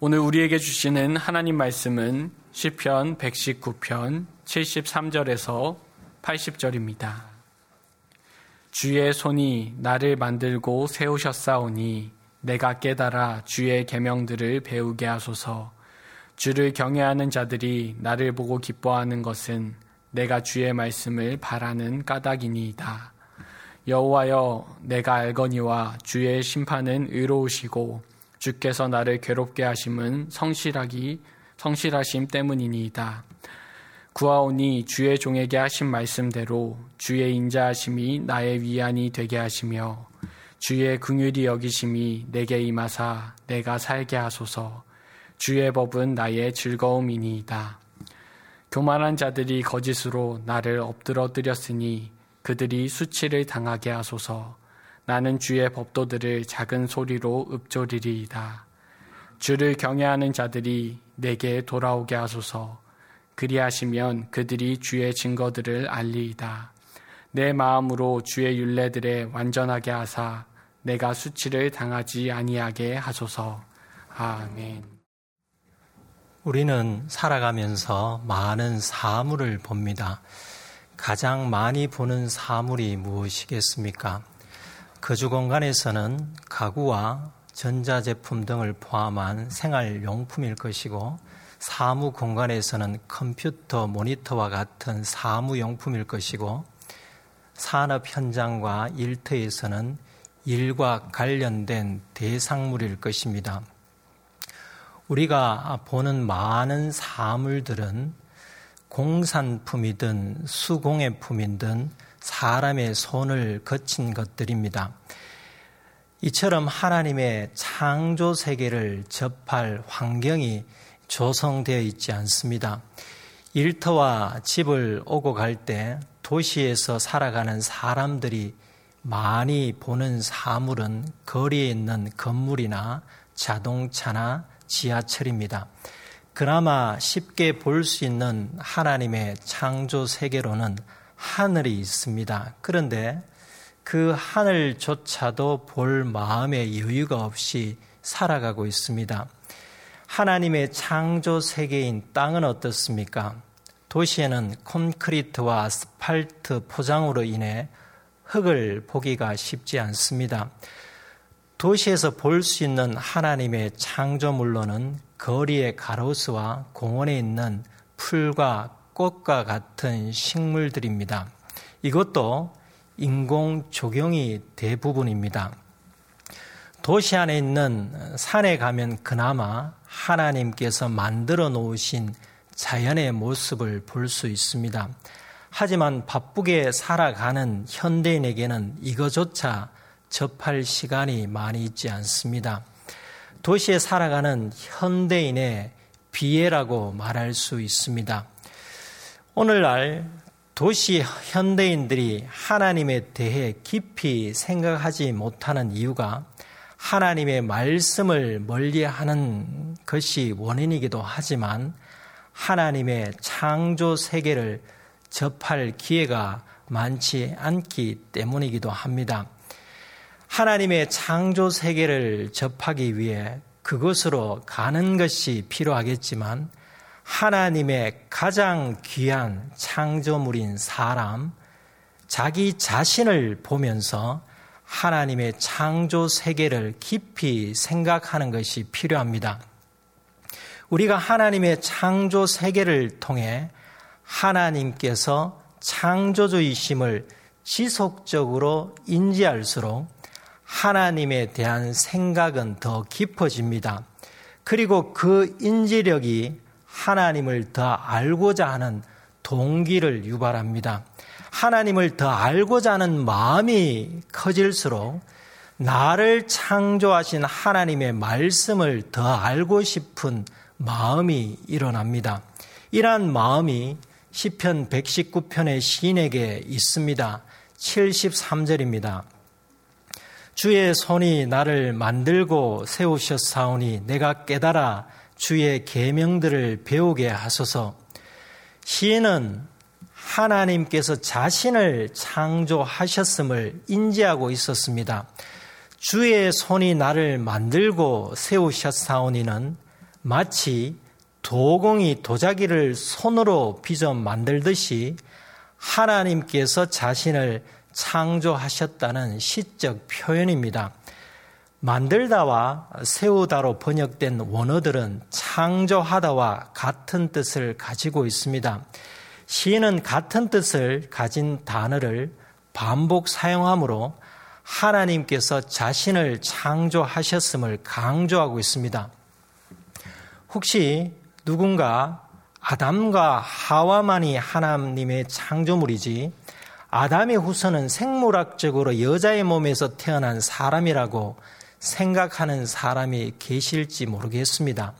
오늘 우리에게 주시는 하나님 말씀은 시편 119편 73절에서 80절입니다. 주의 손이 나를 만들고 세우셨사오니 내가 깨달아 주의 계명들을 배우게 하소서. 주를 경외하는 자들이 나를 보고 기뻐하는 것은 내가 주의 말씀을 바라는 까닭이니이다. 여호와여 내가 알거니와 주의 심판은 의로우시고 주께서 나를 괴롭게 하심은 성실하기 성실하심 때문이니이다. 구하오니 주의 종에게 하신 말씀대로 주의 인자하심이 나의 위안이 되게 하시며 주의 긍휼이 여기심이 내게 임하사 내가 살게 하소서. 주의 법은 나의 즐거움이니이다. 교만한 자들이 거짓으로 나를 엎드러뜨렸으니 그들이 수치를 당하게 하소서. 나는 주의 법도들을 작은 소리로 읊조리리이다. 주를 경외하는 자들이 내게 돌아오게 하소서. 그리하시면 그들이 주의 증거들을 알리이다. 내 마음으로 주의 윤례들에 완전하게 하사 내가 수치를 당하지 아니하게 하소서. 아멘. 우리는 살아가면서 많은 사물을 봅니다. 가장 많이 보는 사물이 무엇이겠습니까? 거주 공간에서는 가구와 전자제품 등을 포함한 생활용품일 것이고 사무 공간에서는 컴퓨터, 모니터와 같은 사무용품일 것이고 산업 현장과 일터에서는 일과 관련된 대상물일 것입니다. 우리가 보는 많은 사물들은 공산품이든 수공예품이든 사람의 손을 거친 것들입니다. 이처럼 하나님의 창조 세계를 접할 환경이 조성되어 있지 않습니다. 일터와 집을 오고 갈 때 도시에서 살아가는 사람들이 많이 보는 사물은 거리에 있는 건물이나 자동차나 지하철입니다. 그나마 쉽게 볼 수 있는 하나님의 창조 세계로는 하늘이 있습니다. 그런데 그 하늘조차도 볼 마음의 여유가 없이 살아가고 있습니다. 하나님의 창조 세계인 땅은 어떻습니까? 도시에는 콘크리트와 아스팔트 포장으로 인해 흙을 보기가 쉽지 않습니다. 도시에서 볼 수 있는 하나님의 창조물로는 거리의 가로수와 공원에 있는 풀과 꽃과 같은 식물들입니다. 이것도 인공 조경이 대부분입니다. 도시 안에 있는 산에 가면 그나마 하나님께서 만들어 놓으신 자연의 모습을 볼 수 있습니다. 하지만 바쁘게 살아가는 현대인에게는 이거조차 접할 시간이 많이 있지 않습니다. 도시에 살아가는 현대인의 비애라고 말할 수 있습니다. 오늘날 도시 현대인들이 하나님에 대해 깊이 생각하지 못하는 이유가 하나님의 말씀을 멀리 하는 것이 원인이기도 하지만 하나님의 창조 세계를 접할 기회가 많지 않기 때문이기도 합니다. 하나님의 창조 세계를 접하기 위해 그것으로 가는 것이 필요하겠지만 하나님의 가장 귀한 창조물인 사람, 자기 자신을 보면서 하나님의 창조 세계를 깊이 생각하는 것이 필요합니다. 우리가 하나님의 창조 세계를 통해 하나님께서 창조주이심을 지속적으로 인지할수록 하나님에 대한 생각은 더 깊어집니다. 그리고 그 인지력이 하나님을 더 알고자 하는 동기를 유발합니다. 하나님을 더 알고자 하는 마음이 커질수록 나를 창조하신 하나님의 말씀을 더 알고 싶은 마음이 일어납니다. 이러한 마음이 시편 119편의 시인에게 있습니다. 73절입니다. 주의 손이 나를 만들고 세우셨사오니 내가 깨달아 주의 계명들을 배우게 하소서. 시인은 하나님께서 자신을 창조하셨음을 인지하고 있었습니다. 주의 손이 나를 만들고 세우셨사오니는 마치 도공이 도자기를 손으로 빚어 만들듯이 하나님께서 자신을 창조하셨다는 시적 표현입니다. 만들다와 세우다로 번역된 원어들은 창조하다와 같은 뜻을 가지고 있습니다. 시인은 같은 뜻을 가진 단어를 반복 사용하므로 하나님께서 자신을 창조하셨음을 강조하고 있습니다. 혹시 누군가 아담과 하와만이 하나님의 창조물이지 아담의 후손은 생물학적으로 여자의 몸에서 태어난 사람이라고 생각하는 사람이 계실지 모르겠습니다.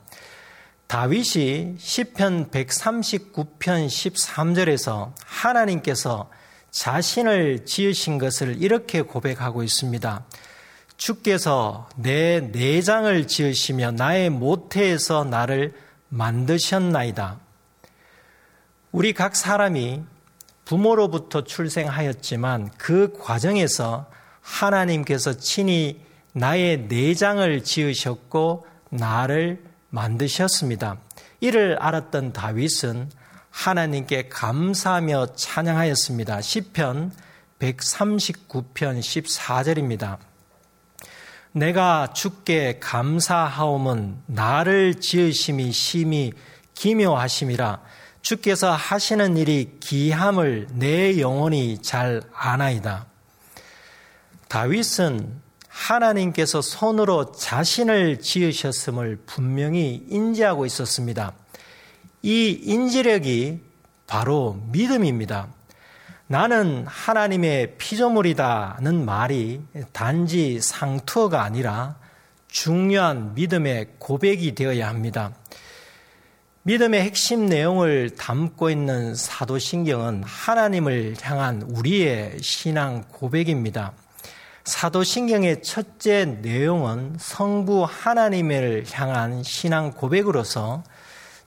다윗이 시편 139편 13절에서 하나님께서 자신을 지으신 것을 이렇게 고백하고 있습니다. 주께서 내 내장을 지으시며 나의 모태에서 나를 만드셨나이다. 우리 각 사람이 부모로부터 출생하였지만 그 과정에서 하나님께서 친히 나의 내장을 지으셨고 나를 만드셨습니다. 이를 알았던 다윗은 하나님께 감사하며 찬양하였습니다. 시편 139편 14절입니다. 내가 주께 감사하옴은 나를 지으심이 심히 기묘하심이라 주께서 하시는 일이 기함을 내 영혼이 잘 아나이다. 다윗은 하나님께서 손으로 자신을 지으셨음을 분명히 인지하고 있었습니다. 이 인지력이 바로 믿음입니다. 나는 하나님의 피조물이다는 말이 단지 상투어가 아니라 중요한 믿음의 고백이 되어야 합니다. 믿음의 핵심 내용을 담고 있는 사도신경은 하나님을 향한 우리의 신앙 고백입니다. 사도신경의 첫째 내용은 성부 하나님을 향한 신앙 고백으로서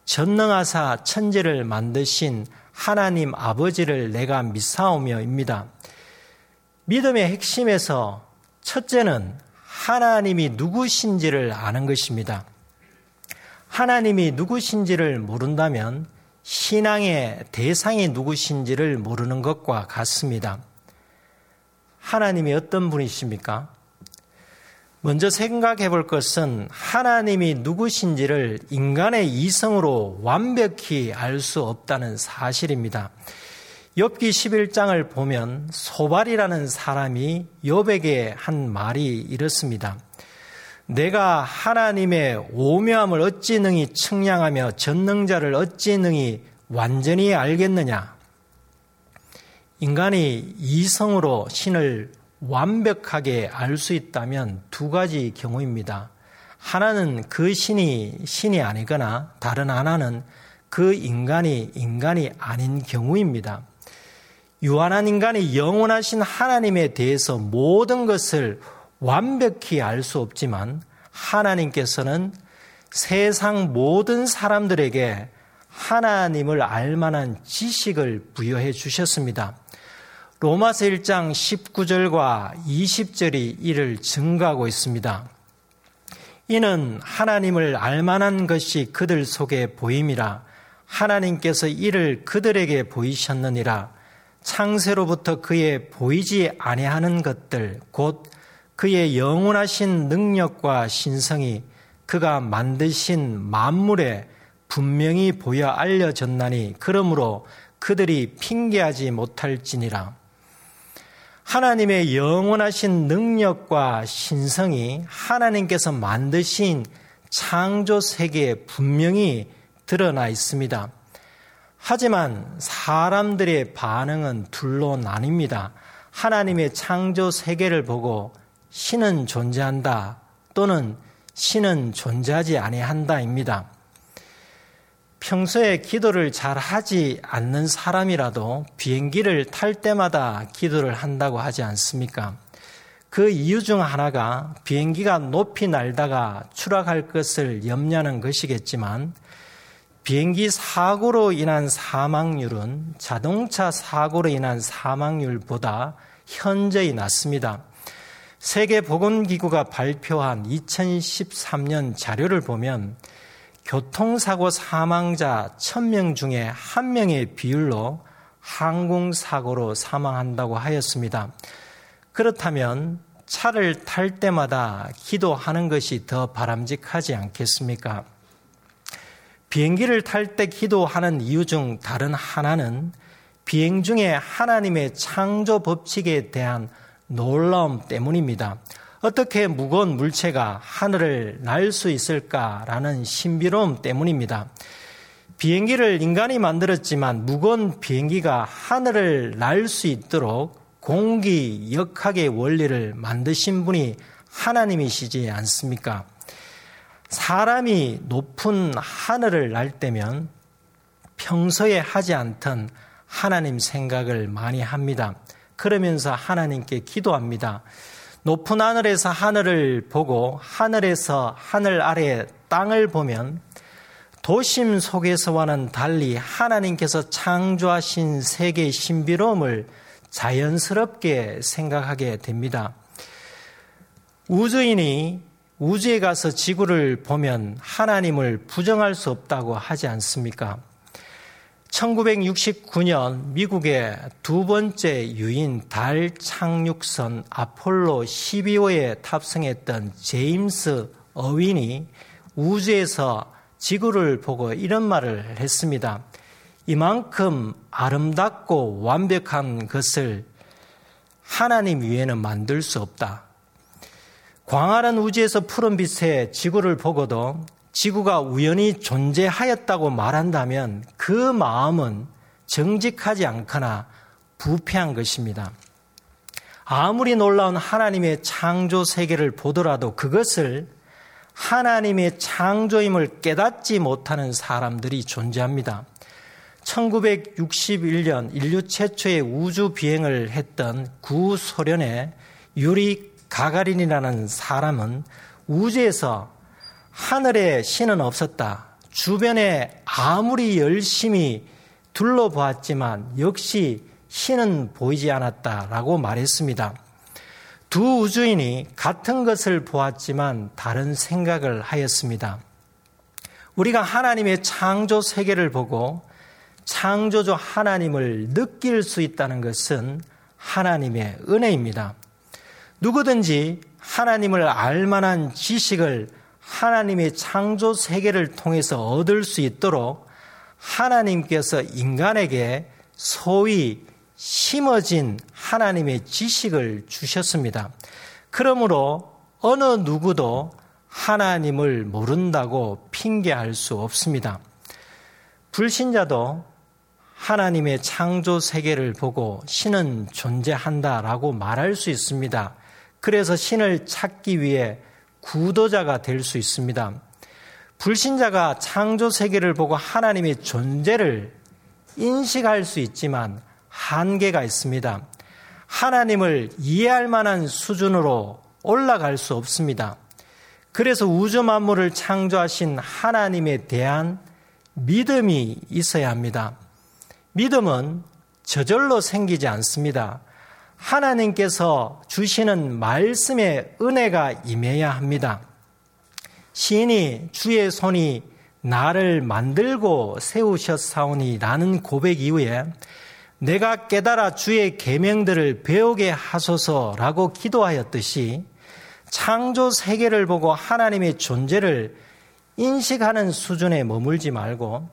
전능하사 천지를 만드신 하나님 아버지를 내가 믿사오며입니다. 믿음의 핵심에서 첫째는 하나님이 누구신지를 아는 것입니다. 하나님이 누구신지를 모른다면 신앙의 대상이 누구신지를 모르는 것과 같습니다. 하나님이 어떤 분이십니까? 먼저 생각해 볼 것은 하나님이 누구신지를 인간의 이성으로 완벽히 알 수 없다는 사실입니다. 욥기 11장을 보면 소발이라는 사람이 욥에게 한 말이 이렇습니다. 내가 하나님의 오묘함을 어찌 능히 측량하며 전능자를 어찌 능히 완전히 알겠느냐? 인간이 이성으로 신을 완벽하게 알 수 있다면 두 가지 경우입니다. 하나는 그 신이 신이 아니거나 다른 하나는 그 인간이 인간이 아닌 경우입니다. 유한한 인간이 영원하신 하나님에 대해서 모든 것을 완벽히 알 수 없지만 하나님께서는 세상 모든 사람들에게 하나님을 알 만한 지식을 부여해 주셨습니다. 로마서 1장 19절과 20절이 이를 증가하고 있습니다. 이는 하나님을 알 만한 것이 그들 속에 보임이라 하나님께서 이를 그들에게 보이셨느니라 창세로부터 그의 보이지 아니하는 것들 곧 그의 영원하신 능력과 신성이 그가 만드신 만물에 분명히 보여 알려졌나니 그러므로 그들이 핑계하지 못할지니라. 하나님의 영원하신 능력과 신성이 하나님께서 만드신 창조 세계에 분명히 드러나 있습니다. 하지만 사람들의 반응은 둘로 나뉩니다. 하나님의 창조 세계를 보고 신은 존재한다 또는 신은 존재하지 아니한다입니다. 평소에 기도를 잘 하지 않는 사람이라도 비행기를 탈 때마다 기도를 한다고 하지 않습니까? 그 이유 중 하나가 비행기가 높이 날다가 추락할 것을 염려하는 것이겠지만 비행기 사고로 인한 사망률은 자동차 사고로 인한 사망률보다 현저히 낮습니다. 세계보건기구가 발표한 2013년 자료를 보면 교통사고 사망자 1000명 중에 한 명의 비율로 항공사고로 사망한다고 하였습니다. 그렇다면 차를 탈 때마다 기도하는 것이 더 바람직하지 않겠습니까? 비행기를 탈 때 기도하는 이유 중 다른 하나는 비행 중에 하나님의 창조 법칙에 대한 놀라움 때문입니다. 어떻게 무거운 물체가 하늘을 날 수 있을까라는 신비로움 때문입니다. 비행기를 인간이 만들었지만 무거운 비행기가 하늘을 날 수 있도록 공기 역학의 원리를 만드신 분이 하나님이시지 않습니까? 사람이 높은 하늘을 날 때면 평소에 하지 않던 하나님 생각을 많이 합니다. 그러면서 하나님께 기도합니다. 높은 하늘에서 하늘을 보고 하늘에서 하늘 아래 땅을 보면 도심 속에서와는 달리 하나님께서 창조하신 세계의 신비로움을 자연스럽게 생각하게 됩니다. 우주인이 우주에 가서 지구를 보면 하나님을 부정할 수 없다고 하지 않습니까? 1969년 미국의 두 번째 유인 달 착륙선 아폴로 12호에 탑승했던 제임스 어윈이 우주에서 지구를 보고 이런 말을 했습니다. 이만큼 아름답고 완벽한 것을 하나님 위에는 만들 수 없다. 광활한 우주에서 푸른 빛의 지구를 보고도 지구가 우연히 존재하였다고 말한다면 그 마음은 정직하지 않거나 부패한 것입니다. 아무리 놀라운 하나님의 창조 세계를 보더라도 그것을 하나님의 창조임을 깨닫지 못하는 사람들이 존재합니다. 1961년 인류 최초의 우주 비행을 했던 구소련의 유리 가가린이라는 사람은 우주에서 하늘에 신은 없었다. 주변에 아무리 열심히 둘러보았지만 역시 신은 보이지 않았다라고 말했습니다. 두 우주인이 같은 것을 보았지만 다른 생각을 하였습니다. 우리가 하나님의 창조 세계를 보고 창조주 하나님을 느낄 수 있다는 것은 하나님의 은혜입니다. 누구든지 하나님을 알 만한 지식을 하나님의 창조 세계를 통해서 얻을 수 있도록 하나님께서 인간에게 소위 심어진 하나님의 지식을 주셨습니다. 그러므로 어느 누구도 하나님을 모른다고 핑계할 수 없습니다. 불신자도 하나님의 창조 세계를 보고 신은 존재한다라고 말할 수 있습니다. 그래서 신을 찾기 위해 구도자가 될 수 있습니다. 불신자가 창조 세계를 보고 하나님의 존재를 인식할 수 있지만 한계가 있습니다. 하나님을 이해할 만한 수준으로 올라갈 수 없습니다. 그래서 우주 만물을 창조하신 하나님에 대한 믿음이 있어야 합니다. 믿음은 저절로 생기지 않습니다. 하나님께서 주시는 말씀의 은혜가 임해야 합니다. 시인이 주의 손이 나를 만들고 세우셨사오니 라는 고백 이후에 내가 깨달아 주의 계명들을 배우게 하소서라고 기도하였듯이 창조 세계를 보고 하나님의 존재를 인식하는 수준에 머물지 말고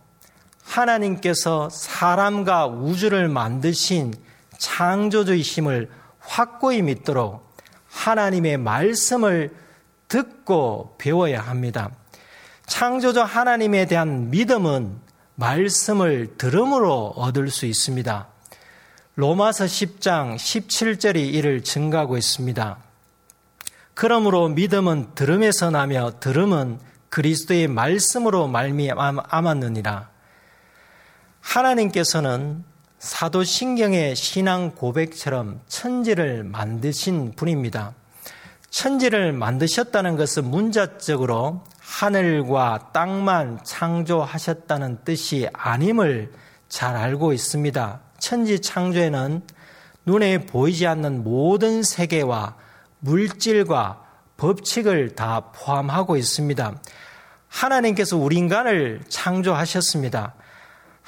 하나님께서 사람과 우주를 만드신 창조주의심을 확고히 믿도록 하나님의 말씀을 듣고 배워야 합니다. 창조주 하나님에 대한 믿음은 말씀을 들음으로 얻을 수 있습니다. 로마서 10장 17절이 이를 증가하고 있습니다. 그러므로 믿음은 들음에서 나며 들음은 그리스도의 말씀으로 말미암았느니라. 하나님께서는 사도신경의 신앙 고백처럼 천지를 만드신 분입니다. 천지를 만드셨다는 것은 문자적으로 하늘과 땅만 창조하셨다는 뜻이 아님을 잘 알고 있습니다. 천지 창조에는 눈에 보이지 않는 모든 세계와 물질과 법칙을 다 포함하고 있습니다. 하나님께서 우리 인간을 창조하셨습니다.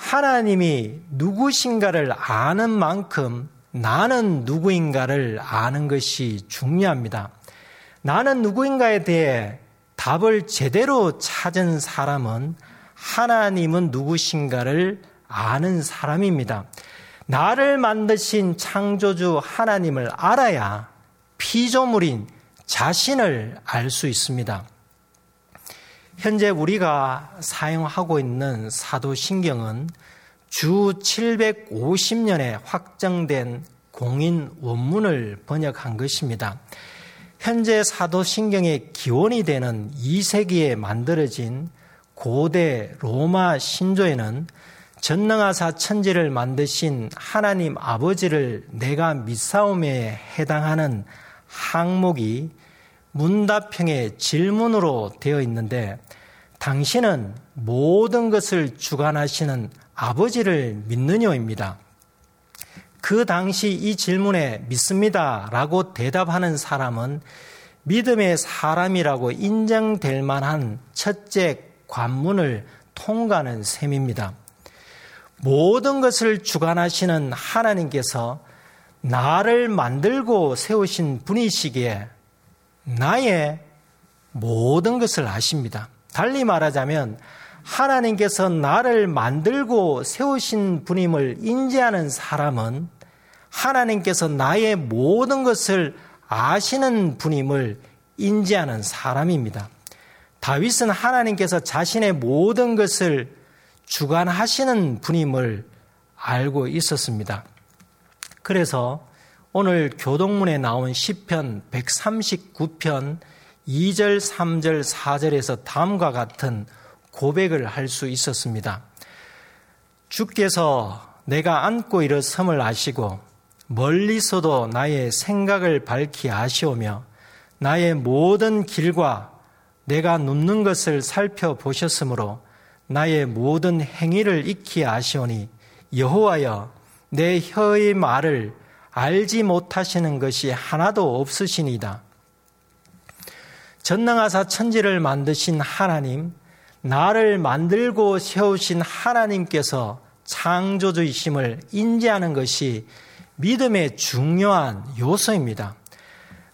하나님이 누구신가를 아는 만큼 나는 누구인가를 아는 것이 중요합니다. 나는 누구인가에 대해 답을 제대로 찾은 사람은 하나님은 누구신가를 아는 사람입니다. 나를 만드신 창조주 하나님을 알아야 피조물인 자신을 알 수 있습니다. 현재 우리가 사용하고 있는 사도신경은 주 750년에 확정된 공인 원문을 번역한 것입니다. 현재 사도신경의 기원이 되는 2세기에 만들어진 고대 로마 신조에는 전능하사 천지를 만드신 하나님 아버지를 내가 믿사움에 해당하는 항목이 문답형의 질문으로 되어 있는데 당신은 모든 것을 주관하시는 아버지를 믿느냐입니다. 그 당시 이 질문에 믿습니다 라고 대답하는 사람은 믿음의 사람이라고 인정될 만한 첫째 관문을 통과하는 셈입니다. 모든 것을 주관하시는 하나님께서 나를 만들고 세우신 분이시기에 나의 모든 것을 아십니다. 달리 말하자면 하나님께서 나를 만들고 세우신 분임을 인지하는 사람은 하나님께서 나의 모든 것을 아시는 분임을 인지하는 사람입니다. 다윗은 하나님께서 자신의 모든 것을 주관하시는 분임을 알고 있었습니다. 그래서 오늘 교동문에 나온 시편 139편 2절, 3절, 4절에서 다음과 같은 고백을 할 수 있었습니다. 주께서 내가 안고 일어섬을 아시고 멀리서도 나의 생각을 밝히 아시오며 나의 모든 길과 내가 눕는 것을 살펴보셨으므로 나의 모든 행위를 익히 아시오니 여호와여 내 혀의 말을 알지 못하시는 것이 하나도 없으시니다. 전능하사 천지를 만드신 하나님, 나를 만들고 세우신 하나님께서 창조주이심을 인지하는 것이 믿음의 중요한 요소입니다.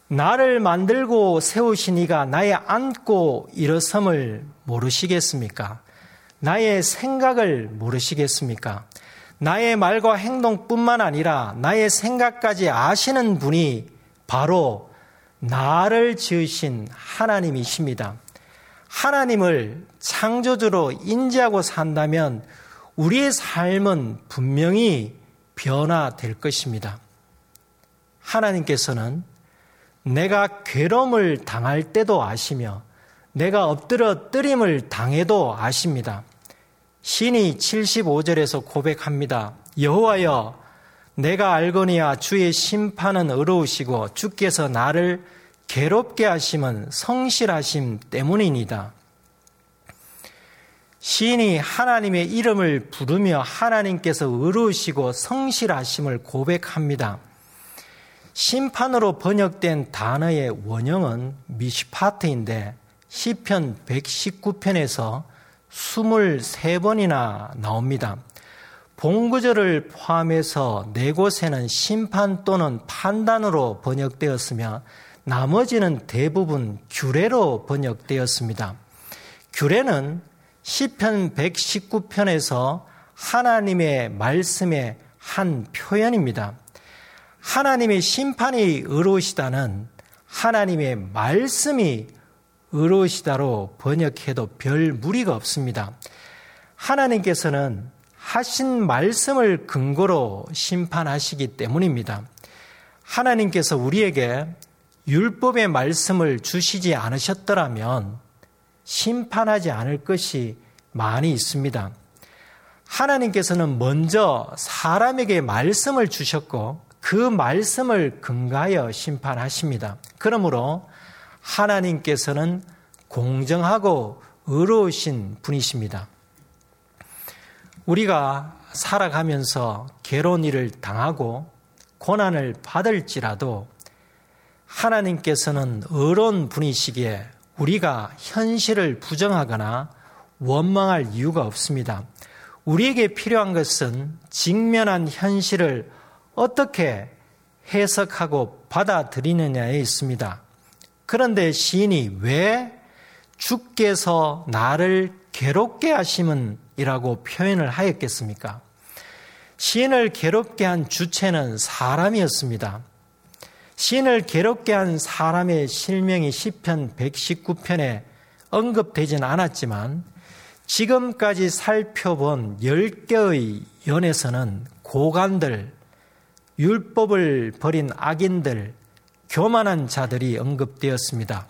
나를 만들고 세우신 이가 나의 안고 일어섬을 모르시겠습니까? 나의 생각을 모르시겠습니까? 나의 말과 행동뿐만 아니라 나의 생각까지 아시는 분이 바로 나를 지으신 하나님이십니다. 하나님을 창조주로 인지하고 산다면 우리의 삶은 분명히 변화될 것입니다. 하나님께서는 내가 괴로움을 당할 때도 아시며 내가 엎드려 뜨림을 당해도 아십니다. 신이 75절에서 고백합니다. 여호와여 내가 알거니와 주의 심판은 의로우시고 주께서 나를 괴롭게 하심은 성실하심 때문이니다. 시인이 하나님의 이름을 부르며 하나님께서 의로우시고 성실하심을 고백합니다. 심판으로 번역된 단어의 원형은 미시파트인데 시편 119편에서 23번이나 나옵니다. 본구절을 포함해서 네 곳에는 심판 또는 판단으로 번역되었으며 나머지는 대부분 규례로 번역되었습니다. 규례는 시편 119편에서 하나님의 말씀의 한 표현입니다. 하나님의 심판이 의로우시다는 하나님의 말씀이 의로우시다로 번역해도 별 무리가 없습니다. 하나님께서는 하신 말씀을 근거로 심판하시기 때문입니다. 하나님께서 우리에게 율법의 말씀을 주시지 않으셨더라면 심판하지 않을 것이 많이 있습니다. 하나님께서는 먼저 사람에게 말씀을 주셨고 그 말씀을 근거하여 심판하십니다. 그러므로 하나님께서는 공정하고 의로우신 분이십니다. 우리가 살아가면서 괴로운 당하고 고난을 받을지라도 하나님께서는 의로운 분이시기에 우리가 현실을 부정하거나 원망할 이유가 없습니다. 우리에게 필요한 것은 직면한 현실을 어떻게 해석하고 받아들이느냐에 있습니다. 그런데 시인이 왜 주께서 나를 괴롭게 하심은이라고 표현을 하였겠습니까? 시인을 괴롭게 한 주체는 사람이었습니다. 시인을 괴롭게 한 사람의 실명이 시편 119편에 언급되진 않았지만 지금까지 살펴본 10개의 연에서는 고관들, 율법을 버린 악인들, 교만한 자들이 언급되었습니다.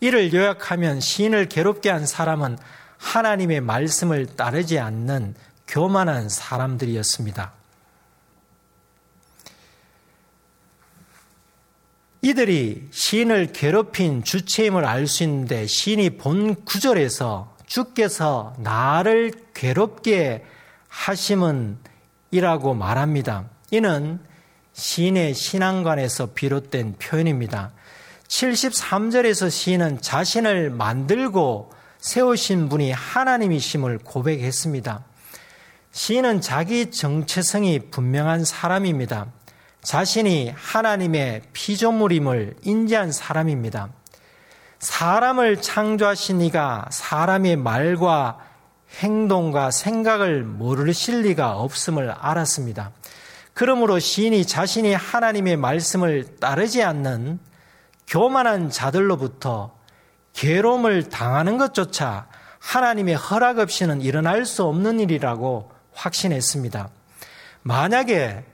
이를 요약하면 시인을 괴롭게 한 사람은 하나님의 말씀을 따르지 않는 교만한 사람들이었습니다. 이들이 시인을 괴롭힌 주체임을 알 수 있는데 시인이 본 구절에서 주께서 나를 괴롭게 하심은 이라고 말합니다. 이는 시인의 신앙관에서 비롯된 표현입니다. 73절에서 시인은 자신을 만들고 세우신 분이 하나님이심을 고백했습니다. 시인은 자기 정체성이 분명한 사람입니다. 자신이 하나님의 피조물임을 인지한 사람입니다. 사람을 창조하신 이가 사람의 말과 행동과 생각을 모르실 리가 없음을 알았습니다. 그러므로 시인이 자신이 하나님의 말씀을 따르지 않는 교만한 자들로부터 괴로움을 당하는 것조차 하나님의 허락 없이는 일어날 수 없는 일이라고 확신했습니다. 만약에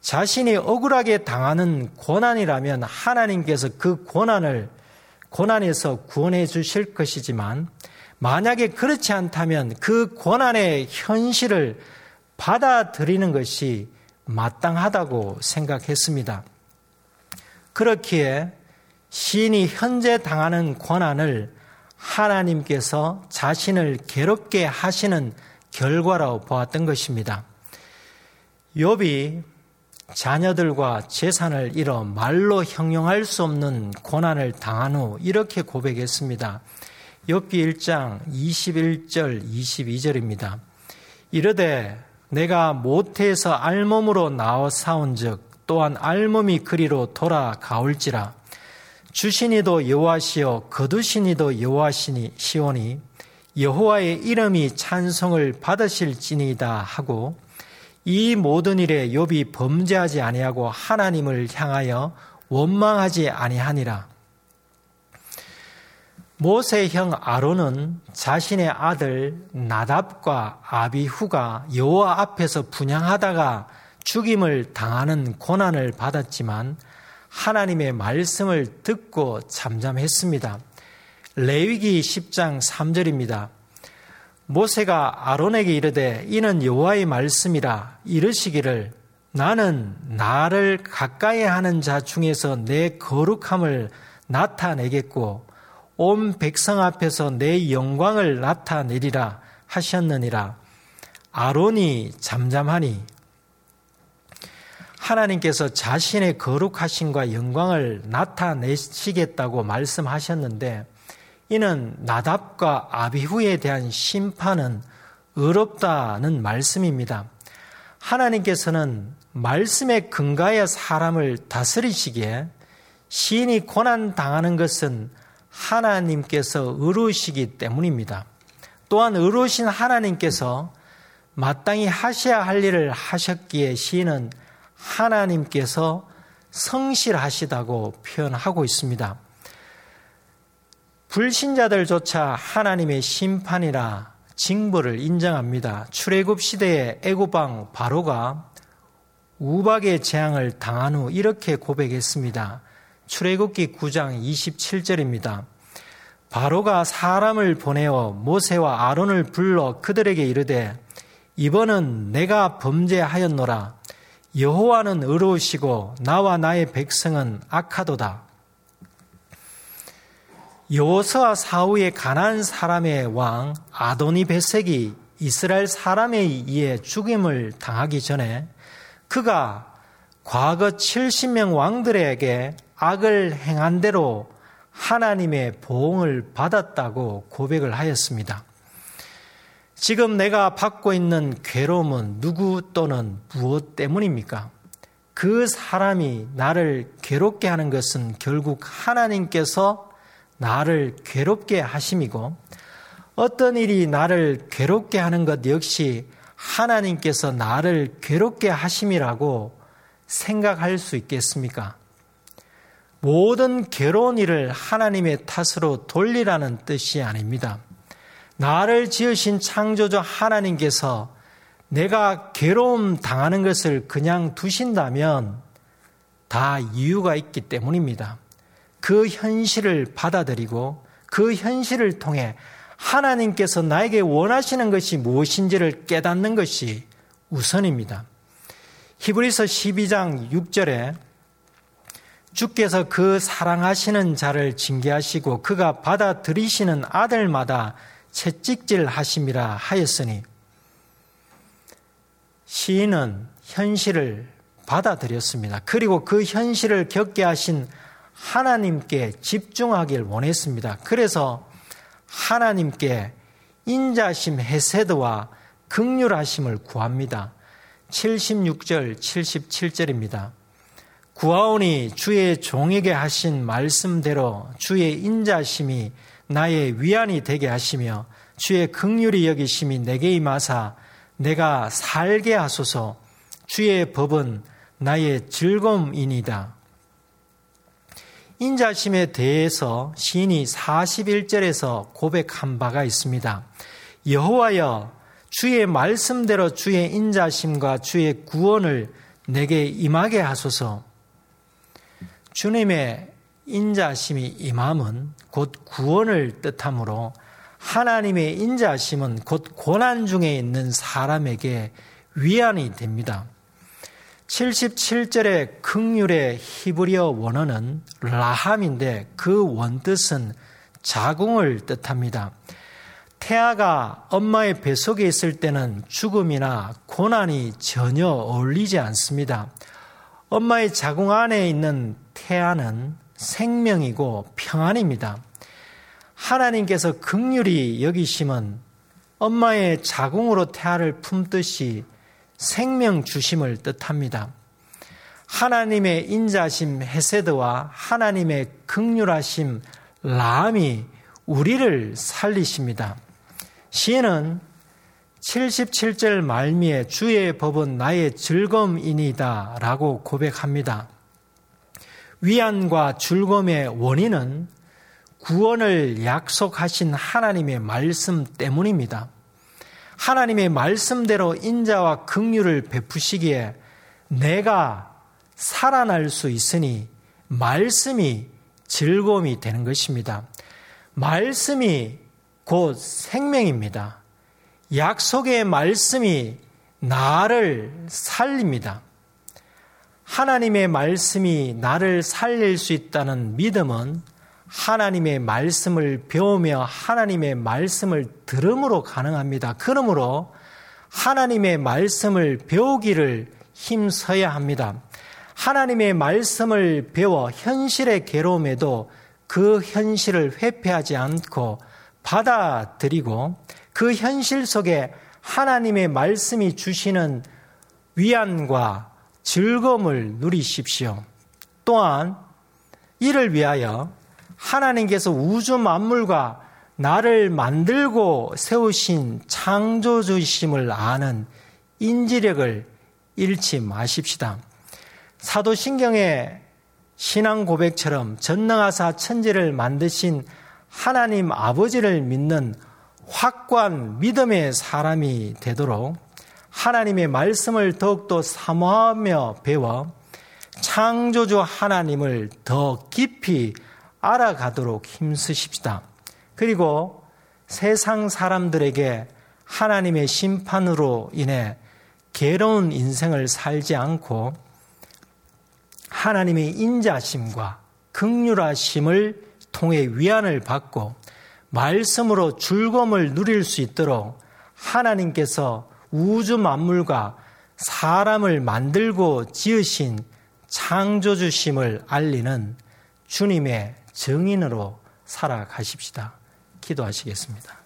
자신이 억울하게 당하는 고난이라면 하나님께서 그 고난을 고난에서 구원해 주실 것이지만 만약에 그렇지 않다면 그 고난의 현실을 받아들이는 것이 마땅하다고 생각했습니다. 그렇기에 시인이 현재 당하는 고난을 하나님께서 자신을 괴롭게 하시는 결과라고 보았던 것입니다. 욥이 자녀들과 재산을 잃어 말로 형용할 수 없는 고난을 당한 후 이렇게 고백했습니다. 욥기 1장 21절 22절입니다. 이르되 내가 모태에서 알몸으로 나와 싸운즉 또한 알몸이 그리로 돌아가올지라 주신이도 여호와시요 거두신이도 여호와시니 시오니 여호와의 이름이 찬송을 받으실지니이다 하고 이 모든 일에 욥이 범죄하지 아니하고 하나님을 향하여 원망하지 아니하니라. 모세 형 아론은 자신의 아들 나답과 아비후가 여호와 앞에서 분양하다가 죽임을 당하는 고난을 받았지만 하나님의 말씀을 듣고 잠잠했습니다. 레위기 10장 3절입니다. 모세가 아론에게 이르되 이는 여호와의 말씀이라 이르시기를 나는 나를 가까이 하는 자 중에서 내 거룩함을 나타내겠고 온 백성 앞에서 내 영광을 나타내리라 하셨느니라 아론이 잠잠하니 하나님께서 자신의 거룩하심과 영광을 나타내시겠다고 말씀하셨는데 이는 나답과 아비후에 대한 심판은 의롭다는 말씀입니다. 하나님께서는 말씀에 근거하여 사람을 다스리시기에 시인이 고난 당하는 것은 하나님께서 의로우시기 때문입니다. 또한 의로우신 하나님께서 마땅히 하셔야 할 일을 하셨기에 시인은 하나님께서 성실하시다고 표현하고 있습니다. 불신자들조차 하나님의 심판이라 징벌을 인정합니다. 출애굽 시대의 애고방 바로가 우박의 재앙을 당한 후 이렇게 고백했습니다. 출애굽기 9장 27절입니다. 바로가 사람을 보내어 모세와 아론을 불러 그들에게 이르되 이번은 내가 범죄하였노라 여호와는 의로우시고 나와 나의 백성은 악하도다. 여호수아 사후의 가난 사람의 왕 아도니 베색이 이스라엘 사람에 의해 죽임을 당하기 전에 그가 과거 70명 왕들에게 악을 행한 대로 하나님의 보응을 받았다고 고백을 하였습니다. 지금 내가 받고 있는 괴로움은 누구 또는 무엇 때문입니까? 그 사람이 나를 괴롭게 하는 것은 결국 하나님께서 나를 괴롭게 하심이고 어떤 일이 나를 괴롭게 하는 것 역시 하나님께서 나를 괴롭게 하심이라고 생각할 수 있겠습니까? 모든 괴로운 일을 하나님의 탓으로 돌리라는 뜻이 아닙니다. 나를 지으신 창조주 하나님께서 내가 괴로움 당하는 것을 그냥 두신다면 다 이유가 있기 때문입니다. 그 현실을 받아들이고 그 현실을 통해 하나님께서 나에게 원하시는 것이 무엇인지를 깨닫는 것이 우선입니다. 히브리서 12장 6절에 주께서 그 사랑하시는 자를 징계하시고 그가 받아들이시는 아들마다 채찍질 하심이라 하였으니 시인은 현실을 받아들였습니다. 그리고 그 현실을 겪게 하신 하나님께 집중하길 원했습니다. 그래서 하나님께 인자심 헤세드와 극률하심을 구합니다. 76절, 77절입니다. 구하오니 주의 종에게 하신 말씀대로 주의 인자심이 나의 위안이 되게 하시며 주의 극률이 여기심이 내게 임하사 내가 살게 하소서 주의 법은 나의 즐거움이니다. 인자심에 대해서 시인이 41절에서 고백한 바가 있습니다. 여호와여 주의 말씀대로 주의 인자심과 주의 구원을 내게 임하게 하소서. 주님의 인자심이 임함은 곧 구원을 뜻하므로 하나님의 인자심은 곧 고난 중에 있는 사람에게 위안이 됩니다. 77절의 극률의 히브리어 원어는 라함인데 그 원뜻은 자궁을 뜻합니다. 태아가 엄마의 뱃속에 있을 때는 죽음이나 고난이 전혀 어울리지 않습니다. 엄마의 자궁 안에 있는 태아는 생명이고 평안입니다. 하나님께서 극률이 여기심은 엄마의 자궁으로 태아를 품듯이 생명 주심을 뜻합니다. 하나님의 인자심 헤세드와 하나님의 극률하심 라함이 우리를 살리십니다. 시인은 77절 말미에 주의 법은 나의 즐거움이니다 라고 고백합니다. 위안과 즐거움의 원인은 구원을 약속하신 하나님의 말씀 때문입니다. 하나님의 말씀대로 인자와 긍휼을 베푸시기에 내가 살아날 수 있으니 말씀이 즐거움이 되는 것입니다. 말씀이 곧 생명입니다. 약속의 말씀이 나를 살립니다. 하나님의 말씀이 나를 살릴 수 있다는 믿음은 하나님의 말씀을 배우며 하나님의 말씀을 들음으로 가능합니다. 그러므로 하나님의 말씀을 배우기를 힘써야 합니다. 하나님의 말씀을 배워 현실의 괴로움에도 그 현실을 회피하지 않고 받아들이고 그 현실 속에 하나님의 말씀이 주시는 위안과 즐거움을 누리십시오. 또한 이를 위하여 하나님께서 우주 만물과 나를 만들고 세우신 창조주심을 아는 인지력을 잃지 마십시다. 사도신경의 신앙 고백처럼 전능하사 천지를 만드신 하나님 아버지를 믿는 확고한 믿음의 사람이 되도록 하나님의 말씀을 더욱더 사모하며 배워 창조주 하나님을 더 깊이 알아가도록 힘쓰십시다. 그리고 세상 사람들에게 하나님의 심판으로 인해 괴로운 인생을 살지 않고 하나님의 인자심과 극률하심을 통해 위안을 받고 말씀으로 즐거움을 누릴 수 있도록 하나님께서 우주 만물과 사람을 만들고 지으신 창조주심을 알리는 주님의 정인으로 살아가십시다. 기도하시겠습니다.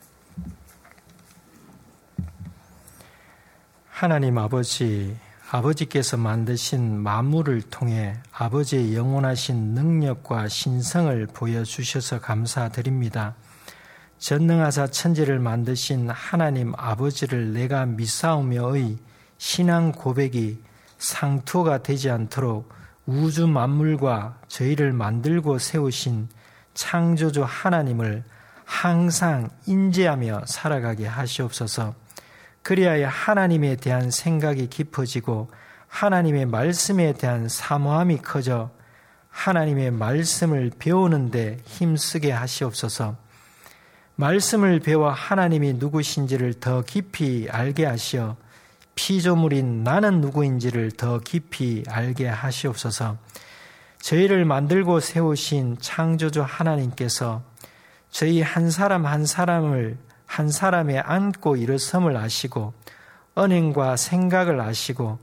하나님 아버지, 아버지께서 만드신 만물을 통해 아버지의 영원하신 능력과 신성을 보여주셔서 감사드립니다. 전능하사 천지를 만드신 하나님 아버지를 내가 믿사오며의 신앙 고백이 상투가 되지 않도록 우주 만물과 저희를 만들고 세우신 창조주 하나님을 항상 인지하며 살아가게 하시옵소서. 그리하여 하나님에 대한 생각이 깊어지고 하나님의 말씀에 대한 사모함이 커져 하나님의 말씀을 배우는데 힘쓰게 하시옵소서. 말씀을 배워 하나님이 누구신지를 더 깊이 알게 하시어 피조물인 나는 누구인지를 더 깊이 알게 하시옵소서. 저희를 만들고 세우신 창조주 하나님께서 저희 한 사람 한 사람을 한 사람에 안고 일어섬을 아시고 언행과 생각을 아시고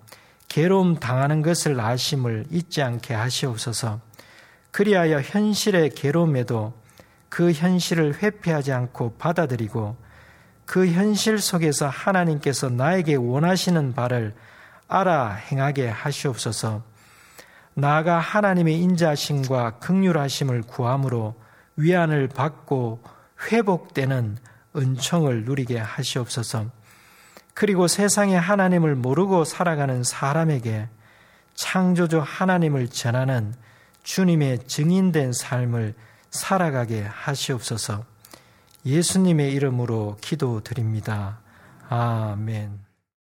괴로움 당하는 것을 아심을 잊지 않게 하시옵소서. 그리하여 현실의 괴로움에도 그 현실을 회피하지 않고 받아들이고 그 현실 속에서 하나님께서 나에게 원하시는 바를 알아 행하게 하시옵소서. 나아가 하나님의 인자심과 극률하심을 구함으로 위안을 받고 회복되는 은총을 누리게 하시옵소서. 그리고 세상에 하나님을 모르고 살아가는 사람에게 창조주 하나님을 전하는 주님의 증인된 삶을 살아가게 하시옵소서. 예수님의 이름으로 기도드립니다. 아멘.